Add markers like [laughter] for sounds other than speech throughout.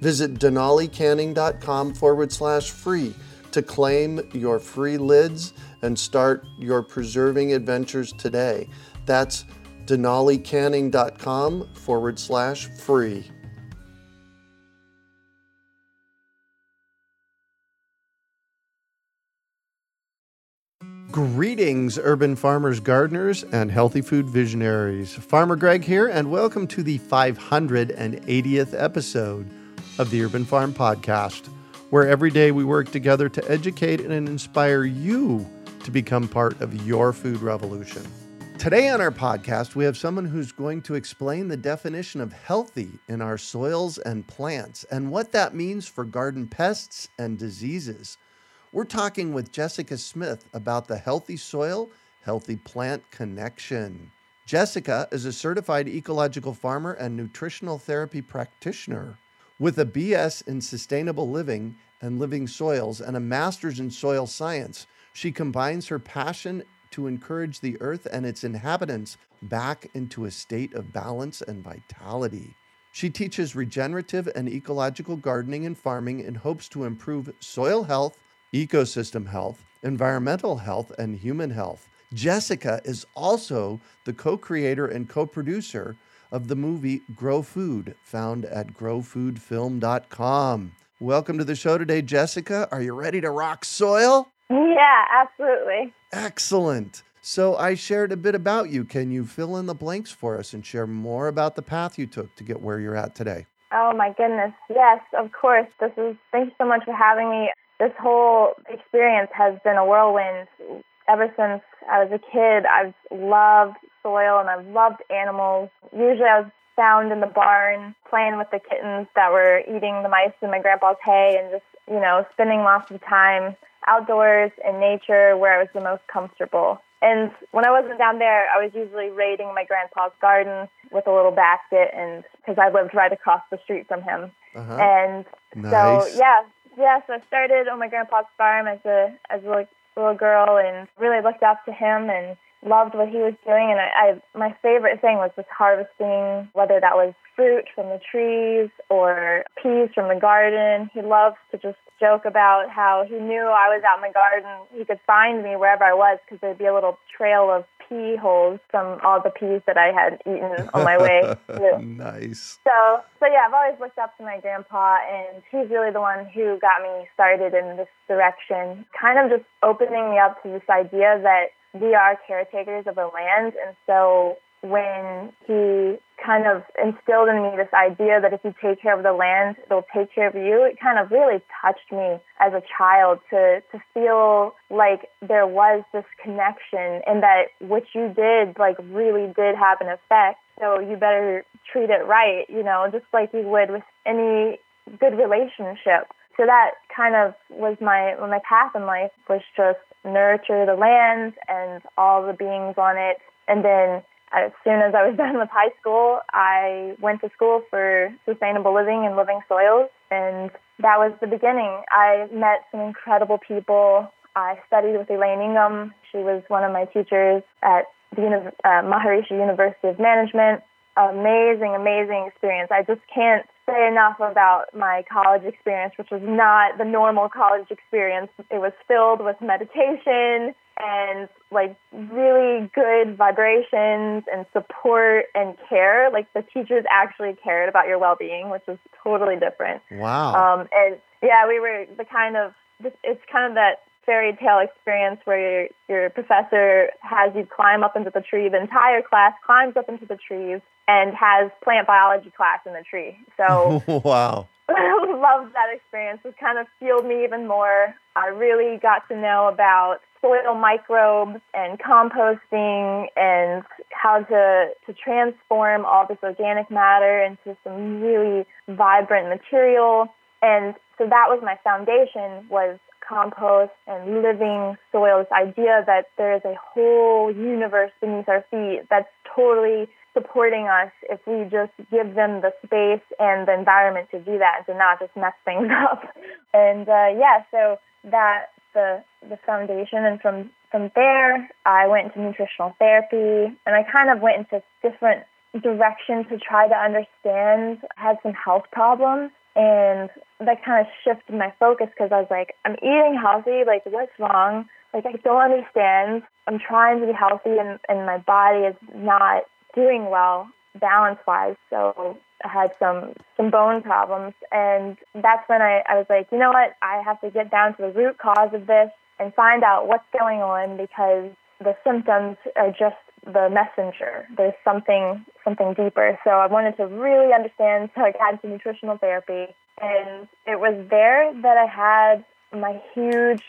Visit denalicanning.com forward slash free to claim your free lids and start your preserving adventures today. That's denalicanning.com forward slash free. Greetings, urban farmers, gardeners, and healthy food visionaries. Farmer Greg here, and welcome to the 580th episode of the Urban Farm Podcast, where every day we work together to educate and inspire you to become part of your food revolution. Today on our podcast, we have someone who's going to explain the definition of healthy in our soils and plants and what that means for garden pests and diseases. We're talking with Jessica Smith about the healthy soil, healthy plant connection. Jessica is a certified ecological farmer and nutritional therapy practitioner. With a BS in sustainable living and living soils and a master's in soil science, she combines her passion to encourage the earth and its inhabitants back into a state of balance and vitality. She teaches regenerative and ecological gardening and farming in hopes to improve soil health ecosystem health, environmental health, and human health. Jessica is also the co creator and co producer of the movie Grow Food, found at growfoodfilm.com. Welcome to the show today, Jessica. Are you ready to rock soil? Yeah, absolutely. Excellent. So, I shared a bit about you. Can you fill in the blanks for us and share more about the path you took to get where you're at today? Oh my goodness. Yes, of course. This is thank you so much for having me this whole experience has been a whirlwind. Ever since I was a kid, I've loved soil and I've loved animals. Usually I was found in the barn playing with the kittens that were eating the mice in my grandpa's hay and just, you know, spending lots of time outdoors in nature where I was the most comfortable. And when I wasn't down there, I was usually raiding my grandpa's garden with a little basket and because I lived right across the street from him. Uh-huh. And nice. so, yeah, yeah, so I started on my grandpa's farm as a as a little girl and really looked up to him and loved what he was doing. And I, I my favorite thing was just harvesting, whether that was fruit from the trees or peas from the garden. He loved to just joke about how he knew I was out in the garden. He could find me wherever I was because there'd be a little trail of pea holes from all the peas that I had eaten on my way. [laughs] nice. So, so yeah, I've always looked up to my grandpa, and he's really the one who got me started in this direction. Kind of just opening me up to this idea that we are caretakers of the land, and so when he kind of instilled in me this idea that if you take care of the land, it'll take care of you. It kind of really touched me as a child to, to feel like there was this connection and that what you did like really did have an effect. So you better treat it right, you know, just like you would with any good relationship. So that kind of was my my path in life was just nurture the land and all the beings on it and then as soon as I was [laughs] done with high school, I went to school for sustainable living and living soils, and that was the beginning. I met some incredible people. I studied with Elaine Ingham. She was one of my teachers at the uh, Maharishi University of Management. Amazing, amazing experience. I just can't say enough about my college experience, which was not the normal college experience. It was filled with meditation and like really good vibrations and support and care. Like the teachers actually cared about your well being, which was totally different. Wow. Um, and yeah, we were the kind of it's kind of that fairy tale experience where your your professor has you climb up into the tree. The entire class climbs up into the trees and has plant biology class in the tree. So [laughs] wow. [laughs] loved that experience. It kind of fueled me even more. I really got to know about soil microbes and composting and how to, to transform all this organic matter into some really vibrant material. And so that was my foundation was compost and living soil, this idea that there is a whole universe beneath our feet that's totally supporting us if we just give them the space and the environment to do that and to not just mess things [laughs] up. And uh, yeah, so that the the foundation, and from from there I went into nutritional therapy, and I kind of went into different directions to try to understand. I had some health problems, and that kind of shifted my focus because I was like, I'm eating healthy. Like, what's wrong? Like, I don't understand. I'm trying to be healthy, and and my body is not doing well balance wise. So I had some some bone problems, and that's when I, I was like, you know what, I have to get down to the root cause of this and find out what's going on because the symptoms are just the messenger. There's something something deeper. So I wanted to really understand. So I got into nutritional therapy, and it was there that I had my huge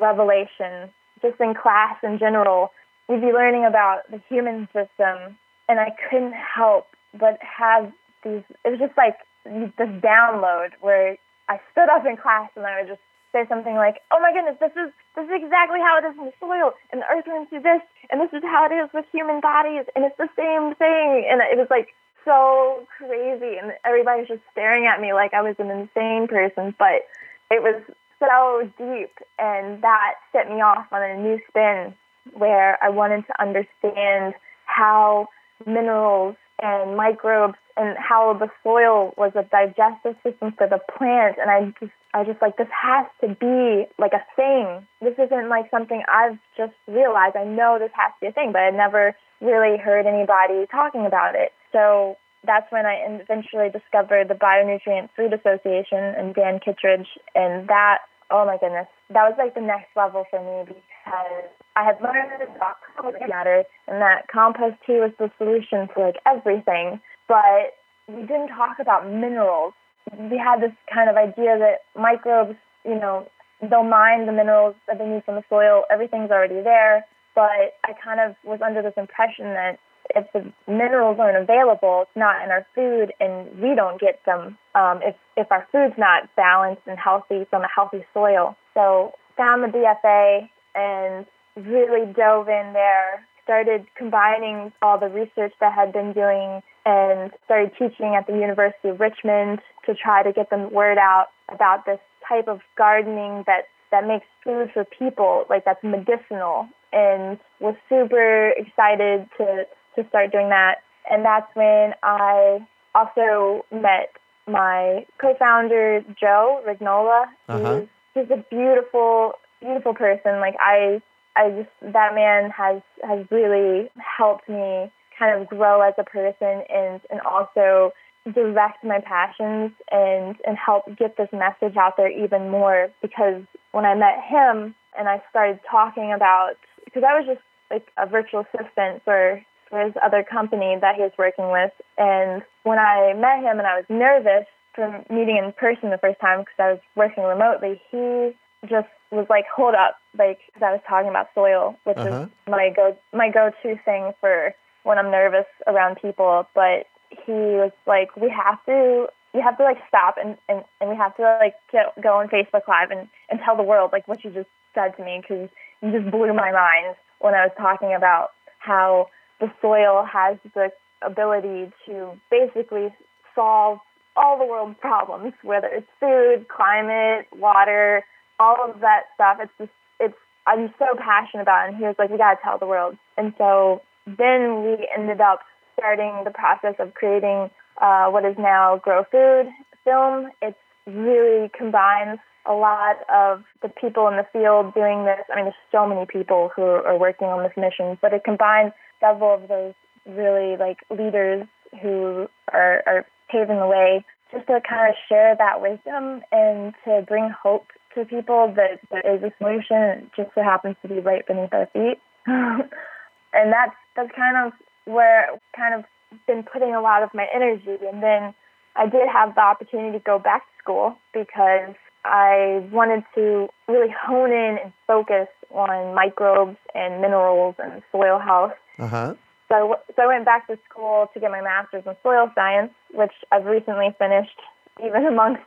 revelation. Just in class in general, we'd be learning about the human system, and I couldn't help but have these. It was just like this download where I stood up in class and I would just say something like, "Oh my goodness, this is this is exactly how it is in the soil, and the earth runs through this, and this is how it is with human bodies, and it's the same thing." And it was like so crazy, and everybody was just staring at me like I was an insane person, but it was so deep, and that set me off on a new spin where I wanted to understand how minerals and microbes and how the soil was a digestive system for the plant and I just I just like this has to be like a thing. This isn't like something I've just realized. I know this has to be a thing, but I never really heard anybody talking about it. So that's when I eventually discovered the Bionutrient Food Association and Dan Kittredge and that oh my goodness, that was like the next level for me because I had learned about compost matter and that compost tea was the solution for like everything, but we didn't talk about minerals. We had this kind of idea that microbes, you know, they'll mine the minerals that they need from the soil. Everything's already there. But I kind of was under this impression that if the minerals aren't available, it's not in our food, and we don't get them um, if if our food's not balanced and healthy from a healthy soil. So found the BFA and really dove in there. Started combining all the research that I had been doing and started teaching at the University of Richmond to try to get the word out about this type of gardening that that makes food for people like that's medicinal and was super excited to to start doing that and that's when I also met my co-founder Joe Rignola. Uh-huh. He's, he's a beautiful beautiful person like I I just that man has has really helped me kind of grow as a person and and also direct my passions and and help get this message out there even more because when I met him and I started talking about because I was just like a virtual assistant for for his other company that he was working with. And when I met him and I was nervous from meeting in person the first time because I was working remotely he just was like hold up like cause I was talking about soil which Uh-huh. is my go my go to thing for when I'm nervous around people, but he was like, we have to, you have to like stop and, and, and we have to like get, go on Facebook Live and, and tell the world like what you just said to me because you just blew my mind when I was talking about how the soil has the ability to basically solve all the world's problems, whether it's food, climate, water, all of that stuff. It's just, it's, I'm so passionate about it. And he was like, we got to tell the world. And so then we ended up starting the process of creating uh, what is now Grow Food film. It really combines a lot of the people in the field doing this. I mean, there's so many people who are working on this mission, but it combines several of those really like leaders who are, are paving the way just to kind of share that wisdom and to bring hope to people that there is a solution. It just so happens to be right beneath our feet. [laughs] and that's that's kind of where I've kind of been putting a lot of my energy. And then I did have the opportunity to go back to school because I wanted to really hone in and focus on microbes and minerals and soil health. Uh-huh. So, so I went back to school to get my master's in soil science, which I've recently finished, even amongst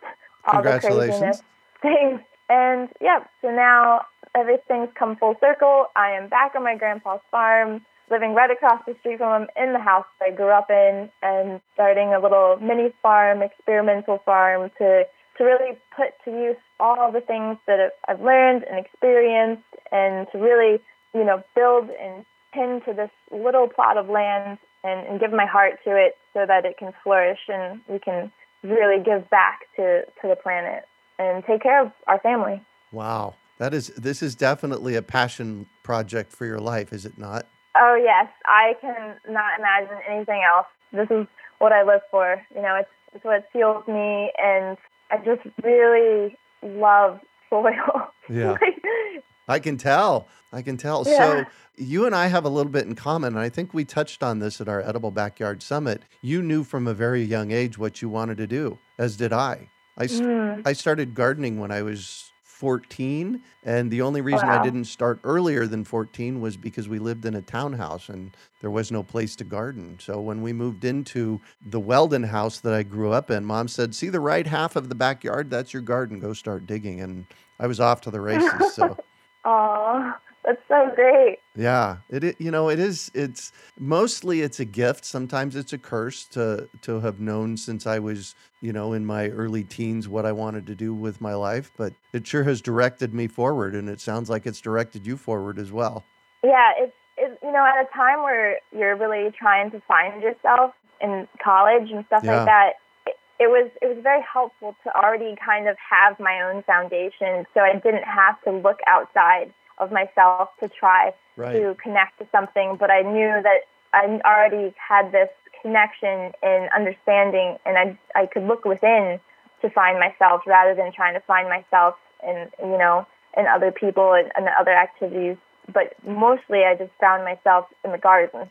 all the craziness [laughs] things. And yeah, so now everything's come full circle. I am back on my grandpa's farm, living right across the street from him in the house I grew up in, and starting a little mini farm, experimental farm to to really put to use all the things that I've learned and experienced, and to really, you know, build and tend to this little plot of land and, and give my heart to it so that it can flourish and we can really give back to, to the planet and take care of our family. Wow. That is this is definitely a passion project for your life, is it not? Oh yes. I can not imagine anything else. This is what I live for. You know, it's it's what fuels me and I just really love soil. Yeah. [laughs] I can tell. I can tell. Yeah. So you and I have a little bit in common, and I think we touched on this at our Edible Backyard Summit. You knew from a very young age what you wanted to do, as did I. I, mm. I started gardening when I was 14, and the only reason wow. I didn't start earlier than 14 was because we lived in a townhouse and there was no place to garden. So when we moved into the Weldon house that I grew up in, mom said, See the right half of the backyard? That's your garden. Go start digging. And I was off to the races. So [laughs] Oh, that's so great. Yeah, it, you know it is. It's mostly it's a gift. Sometimes it's a curse to to have known since I was you know in my early teens what I wanted to do with my life. But it sure has directed me forward, and it sounds like it's directed you forward as well. Yeah, it's it's you know at a time where you're really trying to find yourself in college and stuff yeah. like that it was it was very helpful to already kind of have my own foundation so I didn't have to look outside of myself to try right. to connect to something but I knew that I already had this connection and understanding and I I could look within to find myself rather than trying to find myself in you know in other people and, and other activities but mostly I just found myself in the garden.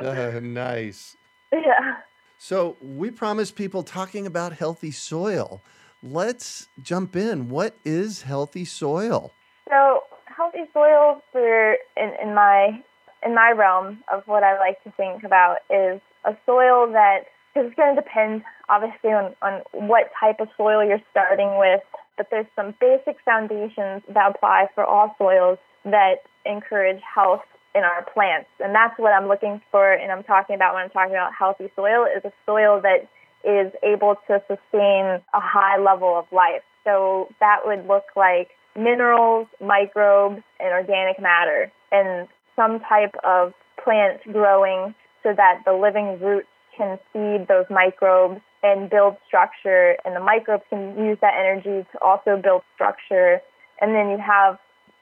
uh, [laughs] [laughs] nice. Yeah. So, we promised people talking about healthy soil. Let's jump in. What is healthy soil? So, healthy soil for in, in my in my realm of what I like to think about is a soil that because it's going to depend obviously on, on what type of soil you're starting with, but there's some basic foundations that apply for all soils that encourage health in our plants. And that's what I'm looking for and I'm talking about when I'm talking about healthy soil is a soil that is able to sustain a high level of life. So that would look like minerals, microbes, and organic matter, and some type of plant growing so that the living roots can feed those microbes and build structure, and the microbes can use that energy to also build structure. And then you have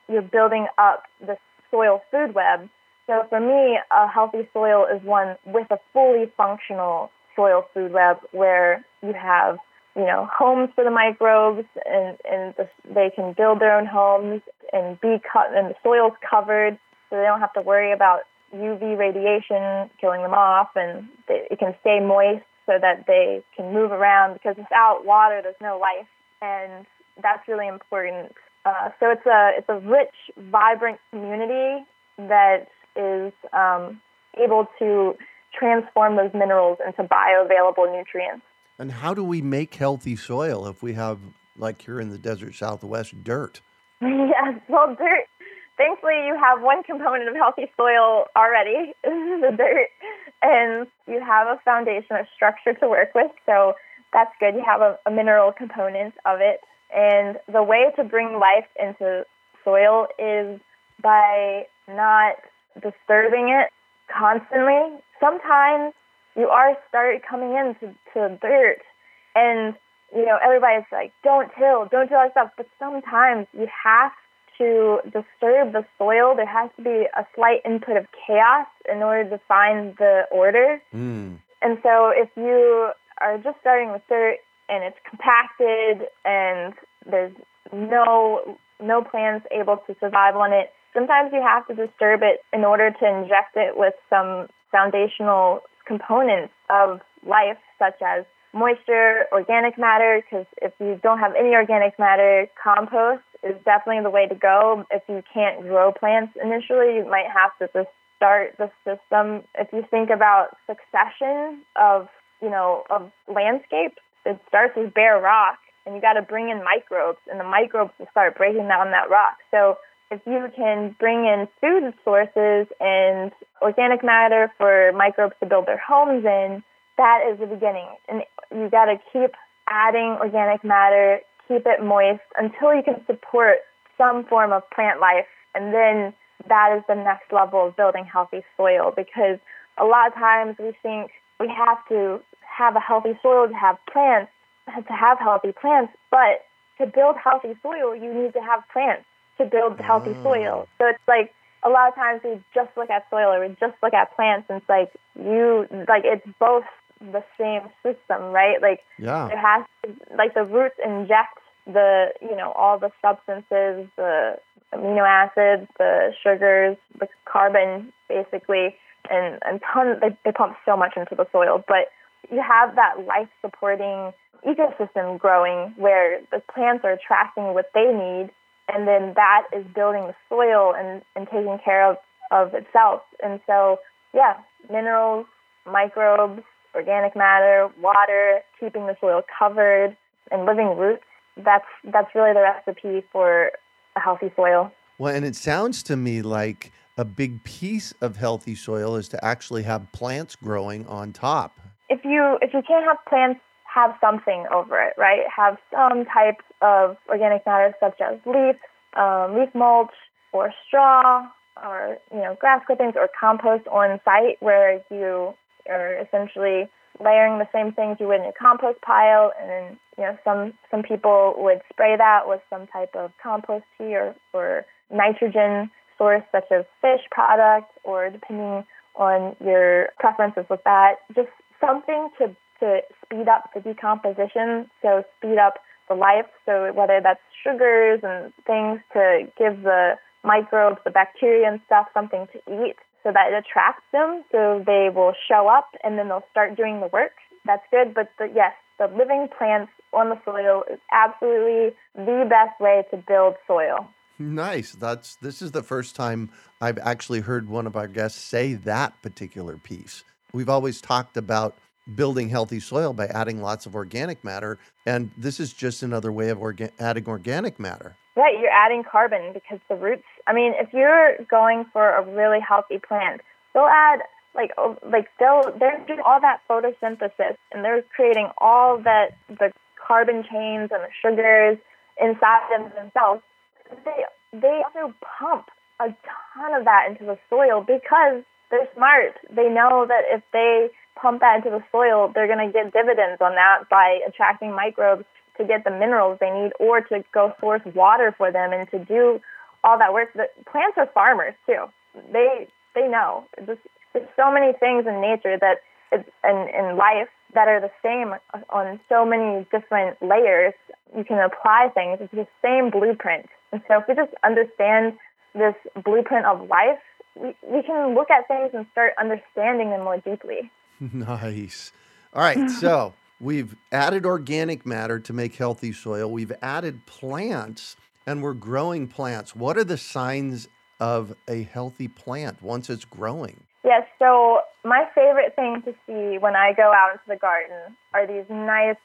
you're building up the soil food web. So for me, a healthy soil is one with a fully functional soil food web where you have, you know, homes for the microbes and, and the, they can build their own homes and be cut and the soil's covered so they don't have to worry about UV radiation killing them off and they, it can stay moist so that they can move around because without water there's no life and that's really important uh, so it's a it's a rich, vibrant community that is um, able to transform those minerals into bioavailable nutrients. And how do we make healthy soil if we have, like here in the desert southwest, dirt? [laughs] yes, well, dirt. Thankfully, you have one component of healthy soil already, [laughs] the dirt, and you have a foundation, a structure to work with. So that's good. You have a, a mineral component of it. And the way to bring life into soil is by not disturbing it constantly. Sometimes you are started coming into to dirt and you know everybody's like don't till don't till stuff but sometimes you have to disturb the soil there has to be a slight input of chaos in order to find the order mm. and so if you are just starting with dirt and it's compacted and there's no no plants able to survive on it. Sometimes you have to disturb it in order to inject it with some foundational components of life, such as moisture, organic matter, because if you don't have any organic matter, compost is definitely the way to go. If you can't grow plants initially, you might have to just start the system. If you think about succession of, you know, of landscapes, it starts with bare rock and you got to bring in microbes and the microbes will start breaking down that rock. So if you can bring in food sources and organic matter for microbes to build their homes in, that is the beginning. And you got to keep adding organic matter, keep it moist until you can support some form of plant life. And then that is the next level of building healthy soil because a lot of times we think we have to have a healthy soil to have plants, to have healthy plants, but to build healthy soil, you need to have plants to build healthy oh. soil. So it's like a lot of times we just look at soil or we just look at plants and it's like you like it's both the same system, right? Like yeah. it has to, like the roots inject the you know all the substances, the amino acids, the sugars, the carbon, basically, and and tons. They, they pump so much into the soil, but you have that life supporting ecosystem growing where the plants are attracting what they need and then that is building the soil and, and taking care of, of itself. And so, yeah, minerals, microbes, organic matter, water, keeping the soil covered, and living roots. That's that's really the recipe for a healthy soil. Well, and it sounds to me like a big piece of healthy soil is to actually have plants growing on top. If you if you can't have plants have something over it, right? Have some type of organic matter such as leaf, um, leaf mulch, or straw, or you know grass clippings or compost on site where you are essentially layering the same things you would in a compost pile, and then you know some some people would spray that with some type of compost tea or, or nitrogen source such as fish product, or depending on your preferences with that, just something to to speed up the decomposition, so speed up the life. So whether that's sugars and things to give the microbes, the bacteria and stuff something to eat so that it attracts them so they will show up and then they'll start doing the work. That's good. But the, yes, the living plants on the soil is absolutely the best way to build soil. Nice. That's this is the first time I've actually heard one of our guests say that particular piece. We've always talked about building healthy soil by adding lots of organic matter. And this is just another way of orga- adding organic matter. Right, you're adding carbon because the roots. I mean, if you're going for a really healthy plant, they'll add like oh, like they'll they're doing all that photosynthesis and they're creating all that the carbon chains and the sugars inside them themselves. They they also pump a ton of that into the soil because they're smart. They know that if they pump that into the soil, they're going to get dividends on that by attracting microbes to get the minerals they need or to go source water for them and to do all that work. The plants are farmers too. They they know. Just, there's so many things in nature that in, in life that are the same on so many different layers. You can apply things. It's the same blueprint. And so if we just understand this blueprint of life, we, we can look at things and start understanding them more deeply. [laughs] Nice. All right. [laughs] So we've added organic matter to make healthy soil. We've added plants and we're growing plants. What are the signs of a healthy plant once it's growing? Yes. So my favorite thing to see when I go out into the garden are these nice,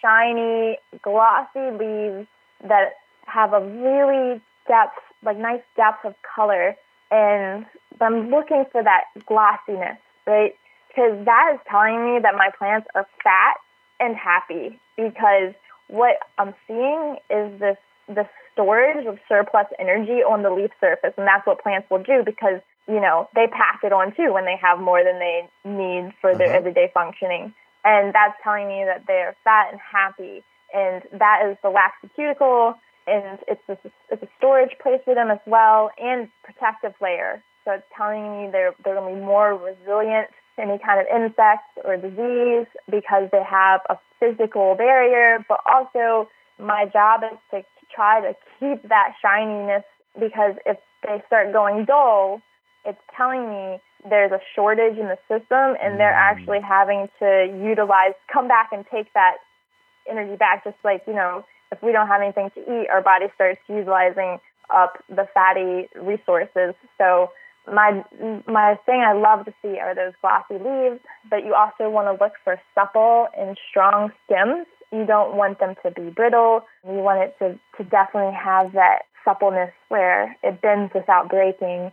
shiny, glossy leaves that have a really depth, like nice depth of color. And I'm looking for that glossiness, right? because that is telling me that my plants are fat and happy because what I'm seeing is this the storage of surplus energy on the leaf surface and that's what plants will do because you know they pass it on too when they have more than they need for their uh-huh. everyday functioning and that's telling me that they're fat and happy and that is the waxy cuticle and it's a, it's a storage place for them as well and protective layer so it's telling me they're they're going to be more resilient to any kind of insect or disease because they have a physical barrier, but also my job is to try to keep that shininess because if they start going dull, it's telling me there's a shortage in the system and they're mm. actually having to utilize, come back and take that energy back. Just like, you know, if we don't have anything to eat, our body starts utilizing up the fatty resources. So my my thing I love to see are those glossy leaves, but you also want to look for supple and strong stems. You don't want them to be brittle. You want it to, to definitely have that suppleness where it bends without breaking.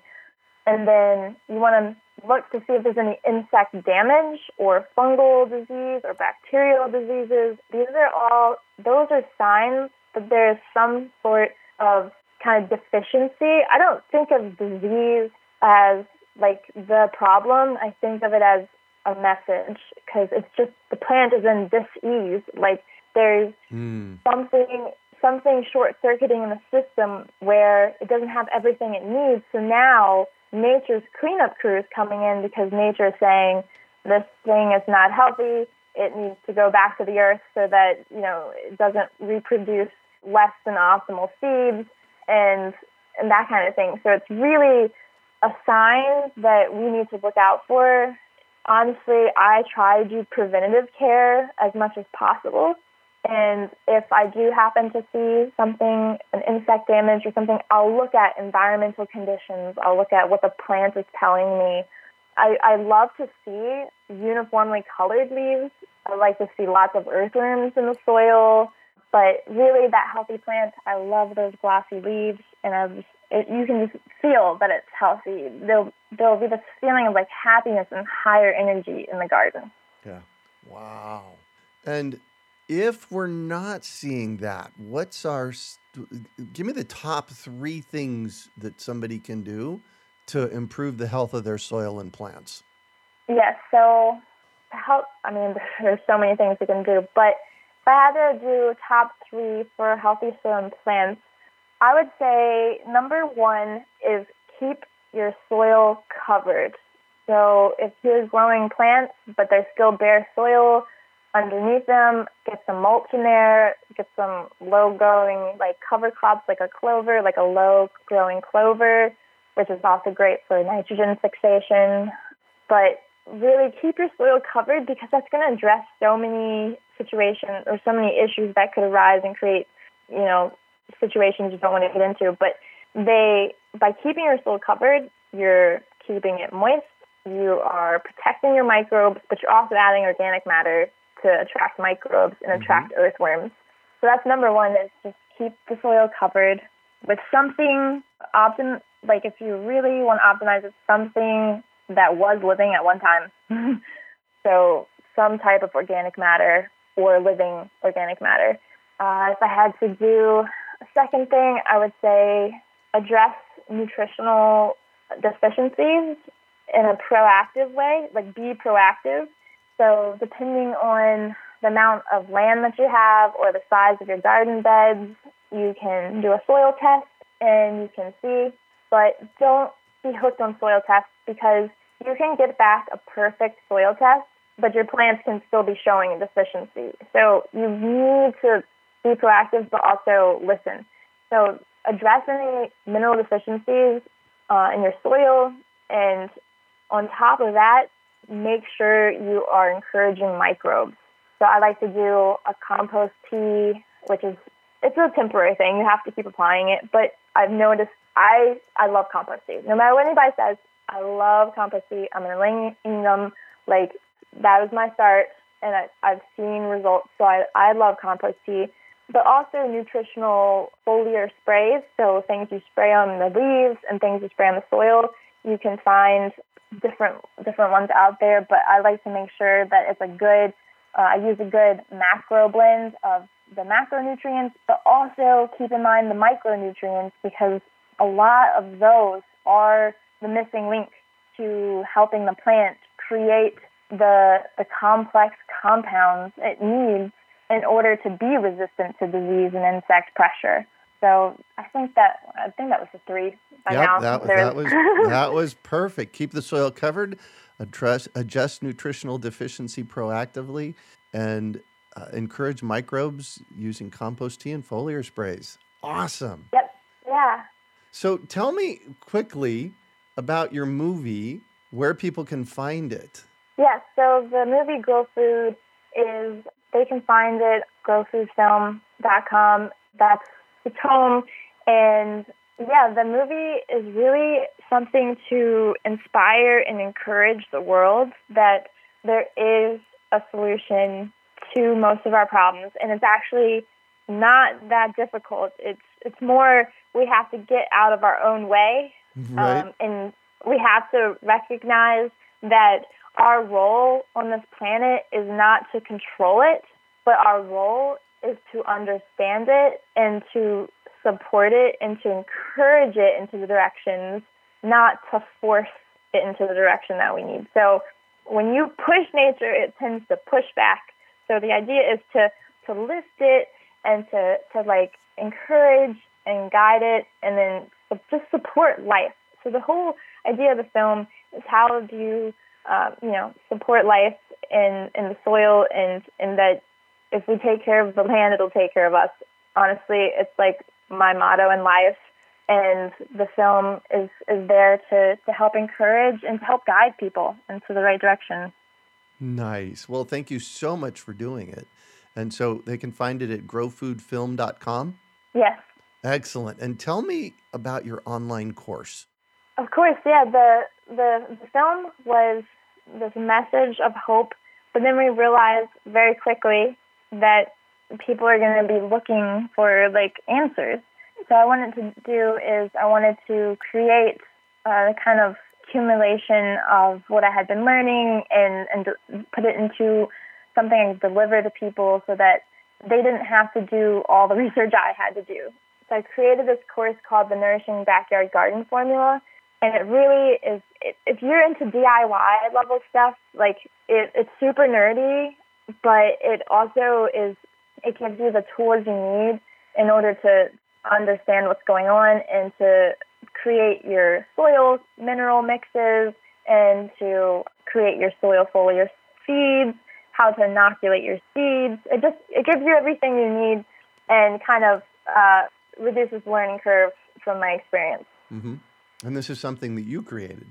And then you want to look to see if there's any insect damage or fungal disease or bacterial diseases. These are all, those are signs that there's some sort of kind of deficiency. I don't think of disease as like the problem. I think of it as a message because it's just the plant is in dis-ease. Like there's mm. something something short circuiting in the system where it doesn't have everything it needs. So now nature's cleanup crew is coming in because nature is saying this thing is not healthy. It needs to go back to the earth so that you know it doesn't reproduce less than optimal seeds and and that kind of thing. So it's really a sign that we need to look out for. Honestly, I try to do preventative care as much as possible. And if I do happen to see something, an insect damage or something, I'll look at environmental conditions. I'll look at what the plant is telling me. I, I love to see uniformly colored leaves. I like to see lots of earthworms in the soil. But really, that healthy plant, I love those glossy leaves, and I just, it, you can just feel that it's healthy. There'll there'll be this feeling of like happiness and higher energy in the garden. Yeah. Wow. And if we're not seeing that, what's our? Give me the top three things that somebody can do to improve the health of their soil and plants. Yes. So, to help. I mean, [laughs] there's so many things you can do, but if I had to do top three for healthy soil and plants, I would say number one is keep your soil covered. So if you're growing plants, but there's still bare soil underneath them, get some mulch in there, get some low growing like cover crops like a clover, like a low growing clover, which is also great for nitrogen fixation. But really keep your soil covered because that's going to address so many situations or so many issues that could arise and create, you know, situations you don't want to get into. But they, by keeping your soil covered, you're keeping it moist, you are protecting your microbes, but you're also adding organic matter to attract microbes and mm-hmm. attract earthworms. So that's number one is just keep the soil covered with something optim like if you really want to optimize it, something that was living at one time. [laughs] so some type of organic matter or living organic matter. Uh, if I had to do a second thing, I would say address nutritional deficiencies in a proactive way, like be proactive. So, depending on the amount of land that you have or the size of your garden beds, you can do a soil test and you can see. But don't be hooked on soil tests because you can get back a perfect soil test, but your plants can still be showing a deficiency. So you need to be proactive, but also listen. So address any mineral deficiencies uh, in your soil, and on top of that, make sure you are encouraging microbes. So I like to do a compost tea, which is it's a temporary thing. You have to keep applying it, but I've noticed I I love compost tea. No matter what anybody says, I love compost tea. I'm in them. Like that was my start, and I, I've seen results. So I I love compost tea, but also nutritional foliar sprays. So things you spray on the leaves and things you spray on the soil. You can find different different ones out there, but I like to make sure that it's a good. Uh, I use a good macro blend of the macronutrients, but also keep in mind the micronutrients because a lot of those are the missing link to helping the plant create the, the complex compounds it needs in order to be resistant to disease and insect pressure. So I think that I think that was the three by yep, now. That, that was [laughs] that was perfect. Keep the soil covered, address adjust nutritional deficiency proactively, and uh, encourage microbes using compost tea and foliar sprays. Awesome. Yep. Yeah. So tell me quickly about your movie, where people can find it. Yeah, so the movie Grow Food is, they can find it, growfoodfilm.com. That's its home. And yeah, the movie is really something to inspire and encourage the world that there is a solution to most of our problems. And it's actually not that difficult. It's it's more we have to get out of our own way, Right. um, and we have to recognize that our role on this planet is not to control it, but our role is to understand it and to support it and to encourage it into the directions, not to force it into the direction that we need. So when you push nature, it tends to push back. So the idea is to to lift it and to to like encourage and guide it, and then just support life. So the whole idea of the film is how do you uh, you know support life in in the soil, and and that if we take care of the land, it'll take care of us. Honestly, it's like my motto in life. And the film is, is there to, to help encourage and to help guide people into the right direction. Nice. Well, thank you so much for doing it. And so they can find it at growfoodfilm.com. Yes. Excellent. And tell me about your online course. Of course, yeah. The the the film was this message of hope, but then we realized very quickly that people are going to be looking for like answers. So I wanted to do is I wanted to create uh, a kind of accumulation of what I had been learning and and put it into something I deliver to people so that they didn't have to do all the [laughs] research I had to do. So I created this course called the Nourishing Backyard Garden Formula, and it really is. If you're into DIY level stuff, like it, it's super nerdy, but it also is. It gives you the tools you need in order to understand what's going on and to create your soil mineral mixes and to create your soil foliar seeds, how to inoculate your seeds. It just it gives you everything you need and kind of uh, reduces learning curve from my experience. hmm And this is something that you created.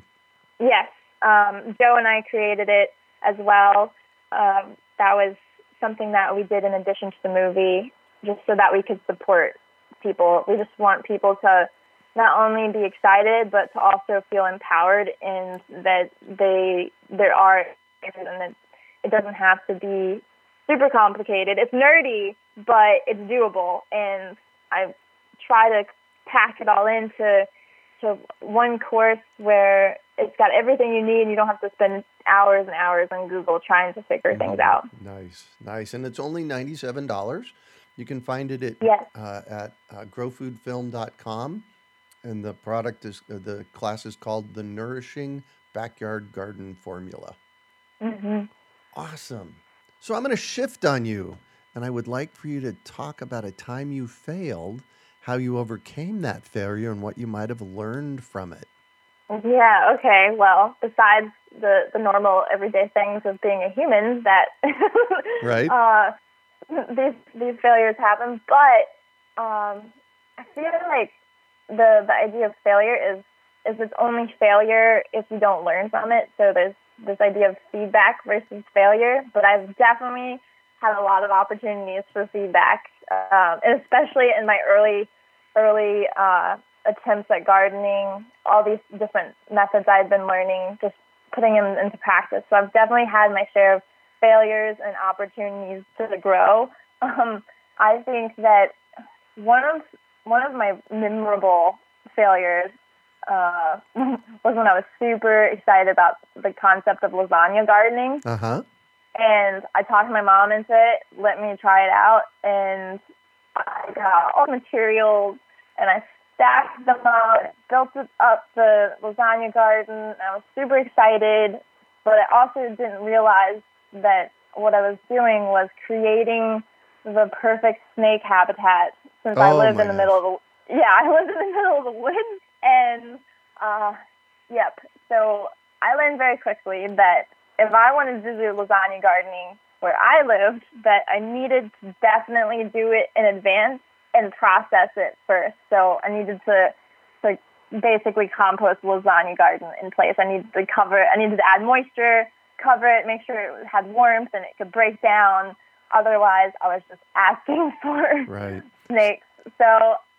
Yes, um, Joe and I created it as well. Um, that was something that we did in addition to the movie, just so that we could support people. We just want people to not only be excited, but to also feel empowered in that they there are and it doesn't have to be super complicated. It's nerdy, but it's doable, and I try to pack it all into to one course where it's got everything you need and you don't have to spend hours and hours on Google trying to figure things out. Nice, nice. And it's only $97. You can find it at, Yes. uh, at uh, growfoodfilm.com. And the product is, uh, the class is called the Nourishing Backyard Garden Formula. hmm Awesome. So I'm going to shift on you. And I would like for you to talk about a time you failed, how you overcame that failure, and what you might have learned from it. Yeah, okay. Well, besides the, the normal everyday things of being a human that [laughs] Right. uh, these these failures happen, but um, I feel like the the idea of failure is is it's only failure if you don't learn from it. So there's this idea of feedback versus failure, but I've definitely had a lot of opportunities for feedback, um, and especially in my early early uh, attempts at gardening, all these different methods I've been learning, just putting them into practice. So I've definitely had my share of failures and opportunities to grow. [laughs] Um, I think that one of one of my memorable failures uh, [laughs] was when I was super excited about the concept of lasagna gardening, Uh huh. and I talked my mom into it, let me try it out, and I got all the materials and I stacked them out, built it up the lasagna garden. I was super excited, but I also didn't realize that what I was doing was creating the perfect snake habitat since I Oh lived in the middle of the yeah, I lived in the middle of the woods and uh yep. So I learned very quickly that if I wanted to do lasagna gardening where I lived, that I needed to definitely do it in advance and process it first. So I needed to to basically compost lasagna garden in place. I needed to cover I needed to add moisture, cover it, make sure it had warmth and it could break down. Otherwise I was just asking [laughs] for right. snakes. So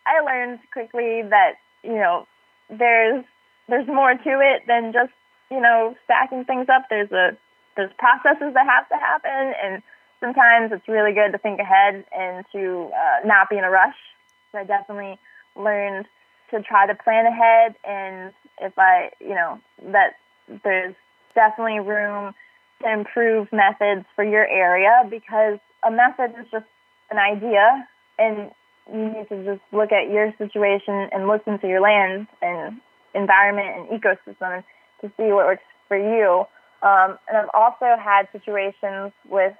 I learned quickly that, you know, there's there's more to it than just, you know, stacking things up. There's a there's processes that have to happen and sometimes it's really good to think ahead and to uh, not be in a rush. So I definitely learned to try to plan ahead, and if I, you know, that there's definitely room to improve methods for your area because a method is just an idea, and you need to just look at your situation and listen to your land and environment and ecosystem to see what works for you. Um, and I've also had situations with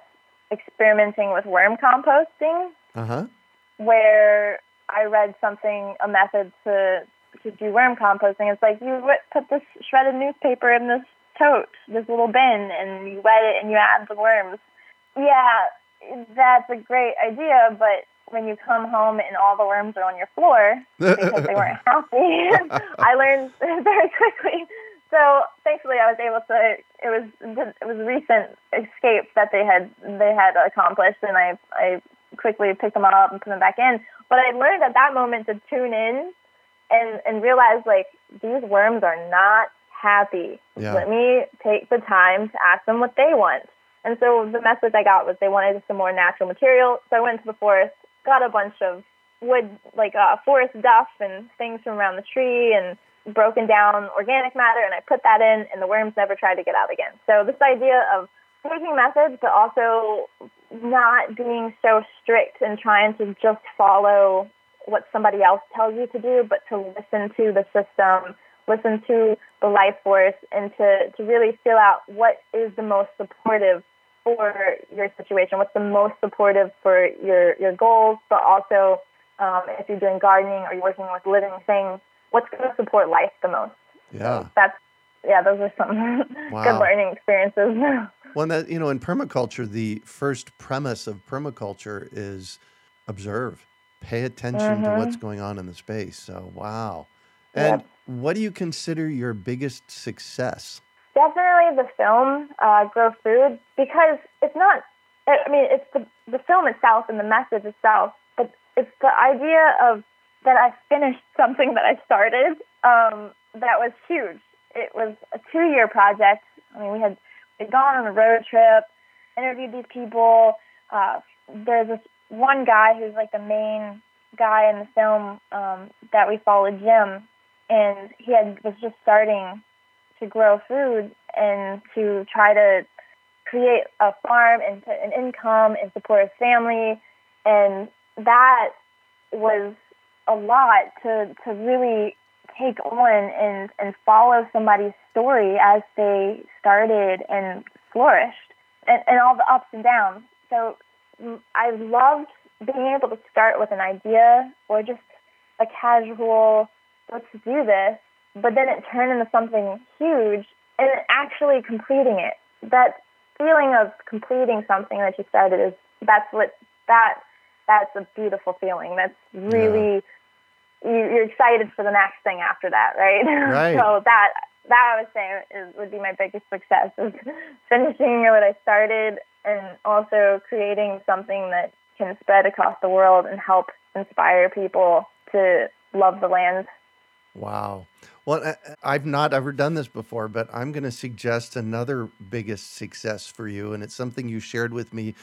experimenting with worm composting, uh-huh. where I read something, a method to to do worm composting. It's like you put this shredded newspaper in this tote, this little bin, and you wet it and you add the worms. Yeah, that's a great idea, but when you come home and all the worms are on your floor because they weren't [laughs] healthy, [laughs] I learned [laughs] very quickly so thankfully, I was able to. It was it was a recent escape that they had they had accomplished, and I I quickly picked them up and put them back in. But I learned at that moment to tune in and and realize like these worms are not happy. Yeah. Let me take the time to ask them what they want. And so the message I got was they wanted some more natural material. So I went to the forest, got a bunch of wood, like uh, forest duff and things from around the tree, and broken down organic matter and I put that in and the worms never tried to get out again. So this idea of taking methods but also not being so strict and trying to just follow what somebody else tells you to do, but to listen to the system, listen to the life force and to, to really feel out what is the most supportive for your situation, what's the most supportive for your, your goals, but also um, if you're doing gardening or you're working with living things, what's going to support life the most. Yeah. So that's yeah, those are some [laughs] wow. good learning experiences. [laughs] One that you know in permaculture, the first premise of permaculture is observe, pay attention mm-hmm. to what's going on in the space. So wow. And yep. what do you consider your biggest success? Definitely the film, uh, Grow Food, because it's not. I mean, it's the the film itself and the message itself, but it's the idea of that I finished something that I started um, that was huge. It was a two year project. I mean, we had we'd gone on a road trip, interviewed these people. Uh, there's this one guy who's like the main guy in the film um, that we followed, Jim, and he had was just starting to grow food and to try to create a farm and an income and support his family, and that was a lot to to really take on and and follow somebody's story as they started and flourished and, and all the ups and downs. So mm, I loved being able to start with an idea or just a casual let's do this, but then it turned into something huge and actually completing it. That feeling of completing something that you started is that's what that that's a beautiful feeling. That's really yeah you're excited for the next thing after that, right? [laughs] Right. so that that I would say is, would be my biggest success is [laughs] finishing what I started and also creating something that can spread across the world and help inspire people to love the land. Wow. Well, I've not ever done this before, but I'm going to suggest another biggest success for you. And it's something you shared with me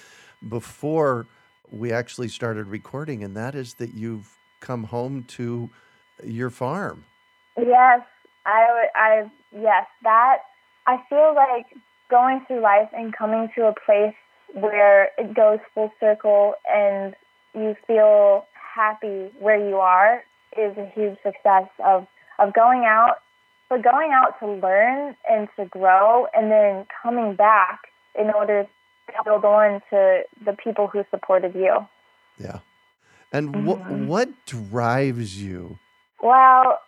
before we actually started recording, and that is that you've come home to your farm. Yes, I would. I yes, that I feel like going through life and coming to a place where it goes full circle and you feel happy where you are is a huge success of of going out but going out to learn and to grow and then coming back in order to build on to the people who supported you. Yeah. And mm-hmm. what what drives you? Well,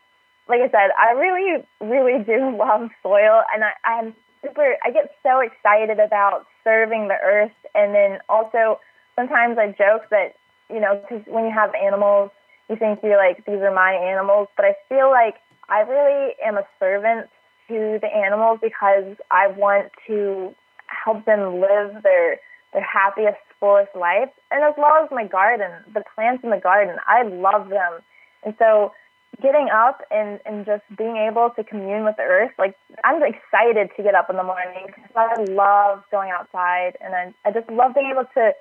like I said, I really, really do [laughs] love soil, and I, I'm super. I get so excited about serving the earth, and then also sometimes I joke that you know, because when you have animals, you think you're like, these are my animals. But I feel like I really am a servant to the animals because I want to help them live their their happiest, fullest life, and as well as my garden, the plants in the garden. I love them, and so getting up and and just being able to commune with the earth, like I'm excited to get up in the morning because I love going outside, and I I just love being able to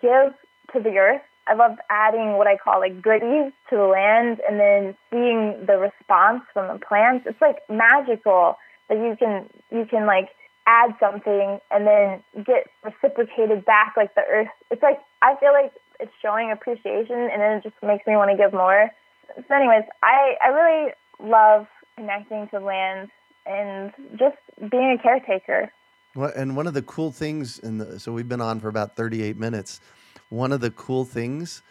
give to the earth I love adding what I call like goodies to the land and then seeing the response from the plants. It's like magical that you can you can like add something and then get reciprocated back like the earth. It's like I feel like it's showing appreciation and then it just makes me want to give more. So anyways, I I really love connecting to land and just being a caretaker. Well, and one of the cool things, in the, so we've been on for about 38 minutes one of the cool things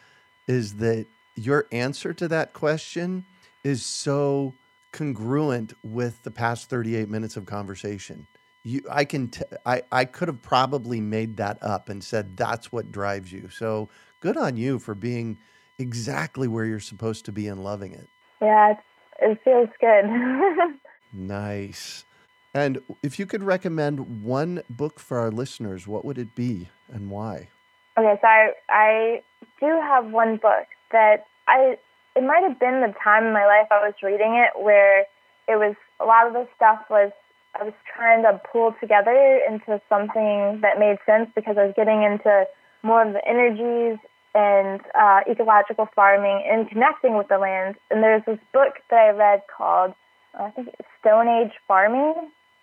is that your answer to that question is so congruent with the past 38 minutes of conversation. You, I can, t- I, I could have probably made that up and said that's what drives you. So good on you for being exactly where you're supposed to be and loving it. Yeah, it feels good. [laughs] nice. And if you could recommend one book for our listeners, what would it be and why? Okay, so I, I do have one book that I it might have been the time in my life I was reading it where it was a lot of the stuff was I was trying to pull together into something that made sense because I was getting into more of the energies and uh, ecological farming and connecting with the land. And there's this book that I read called I think Stone Age Farming,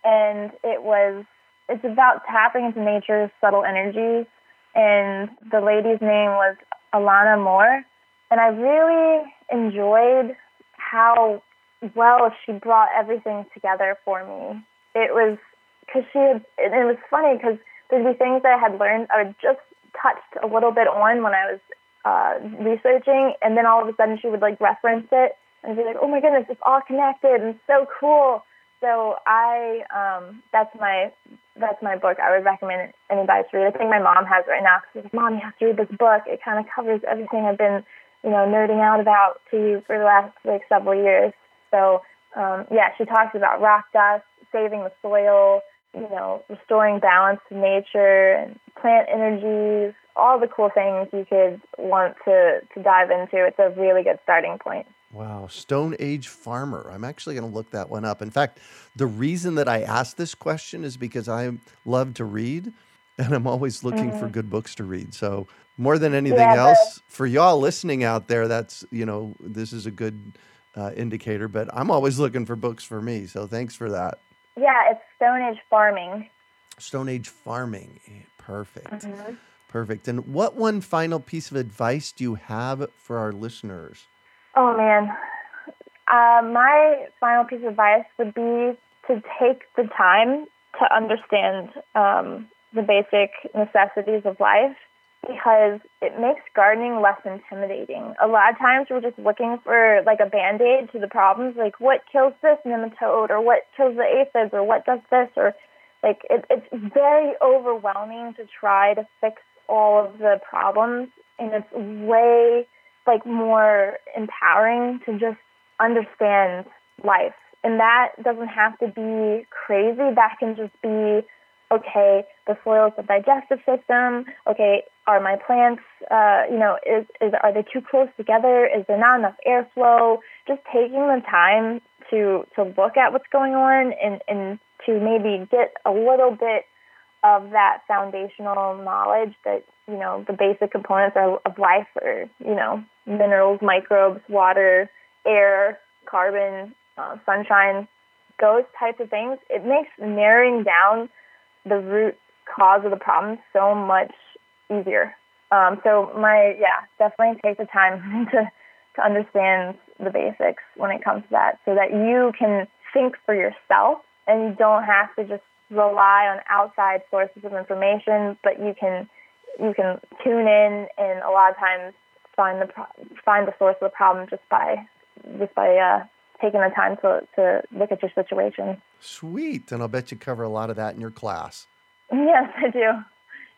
and it was it's about tapping into nature's subtle energies and the lady's name was Alanna Moore. And I really enjoyed how well she brought everything together for me. It was because she had, and it was funny because there'd be things I had learned, I had just touched a little bit on when I was uh, researching, and then all of a sudden she would like reference it and be like, "Oh my goodness, it's all connected and so cool." So I, um, that's my that's my book. I would recommend anybody to read. I think my mom has it right now. She's like, "Mom, you have to read this book. It kind of covers everything I've been, you know, nerding out about to you for the last like several years." So um, yeah, she talks about rock dust, saving the soil, you know, restoring balance to nature and plant energies, all the cool things you could want to to dive into. It's a really good starting point. Wow, Stone Age Farmer. I'm actually going to look that one up. In fact, the reason that I asked this question is because I love to read and I'm always looking mm-hmm. for good books to read. So, more than anything yeah, else, for y'all listening out there, that's, you know, this is a good uh, indicator, but I'm always looking for books for me. So, thanks for that. Yeah, it's Stone Age Farming. Stone Age Farming. Perfect. Mm-hmm. Perfect. And what one final piece of advice do you have for our listeners? Oh man, uh, my final piece of advice would be to take the time to understand um, the basic necessities of life because it makes gardening less intimidating. A lot of times we're just looking for like a band aid to the problems, like what kills this nematode or what kills the aphids or what does this or like it, it's very overwhelming to try to fix all of the problems and it's way like more empowering to just understand life. And that doesn't have to be crazy. That can just be okay, the soil is the digestive system. Okay, are my plants, uh, you know, is, is are they too close together? Is there not enough airflow? Just taking the time to to look at what's going on and and to maybe get a little bit of that foundational knowledge that you know the basic components are, of life are you know minerals, microbes, water, air, carbon, uh, sunshine, those types of things. It makes narrowing down the root cause of the problem so much easier. Um, so my yeah, definitely take the time [laughs] to to understand the basics when it comes to that, so that you can think for yourself and you don't have to just rely on outside sources of information, but you can you can tune in and a lot of times find the find the source of the problem just by just by uh, taking the time to to look at your situation. Sweet, and I'll bet you cover a lot of that in your class. [laughs] Yes, I do.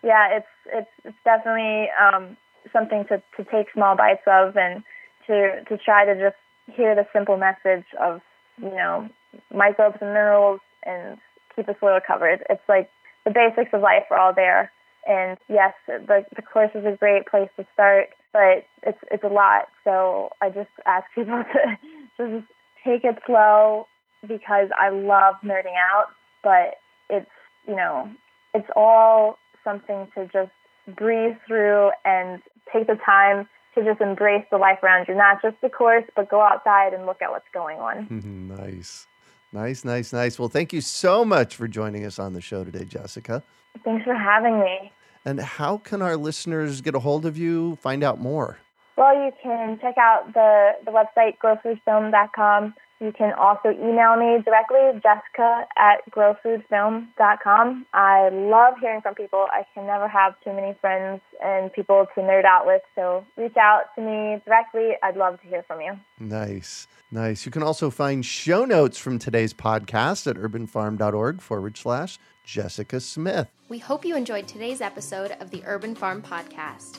Yeah, it's it's it's definitely um, something to, to take small bites of and to to try to just hear the simple message of you know microbes and minerals and keep the soil covered. It's like the basics of life are all there. And yes, the the course is a great place to start, but it's it's a lot. So I just ask people [laughs] to just take it slow because I love nerding out, but it's you know it's all something to just breathe through and take the time to just embrace the life around you, not just the course, but go outside and look at what's going on. [laughs] nice. Nice, nice, nice. Well, thank you so much for joining us on the show today, Jessica. Thanks for having me. And how can our listeners get a hold of you, find out more? Well, you can check out the, the website, growfoodfilm.com. You can also email me directly, jessica at growfoodfilm.com. I love hearing from people. I can never have too many friends and people to nerd out with, so reach out to me directly. I'd love to hear from you. Nice. Nice. You can also find show notes from today's podcast at urbanfarm.org forward slash Jessica Smith. We hope you enjoyed today's episode of the Urban Farm Podcast.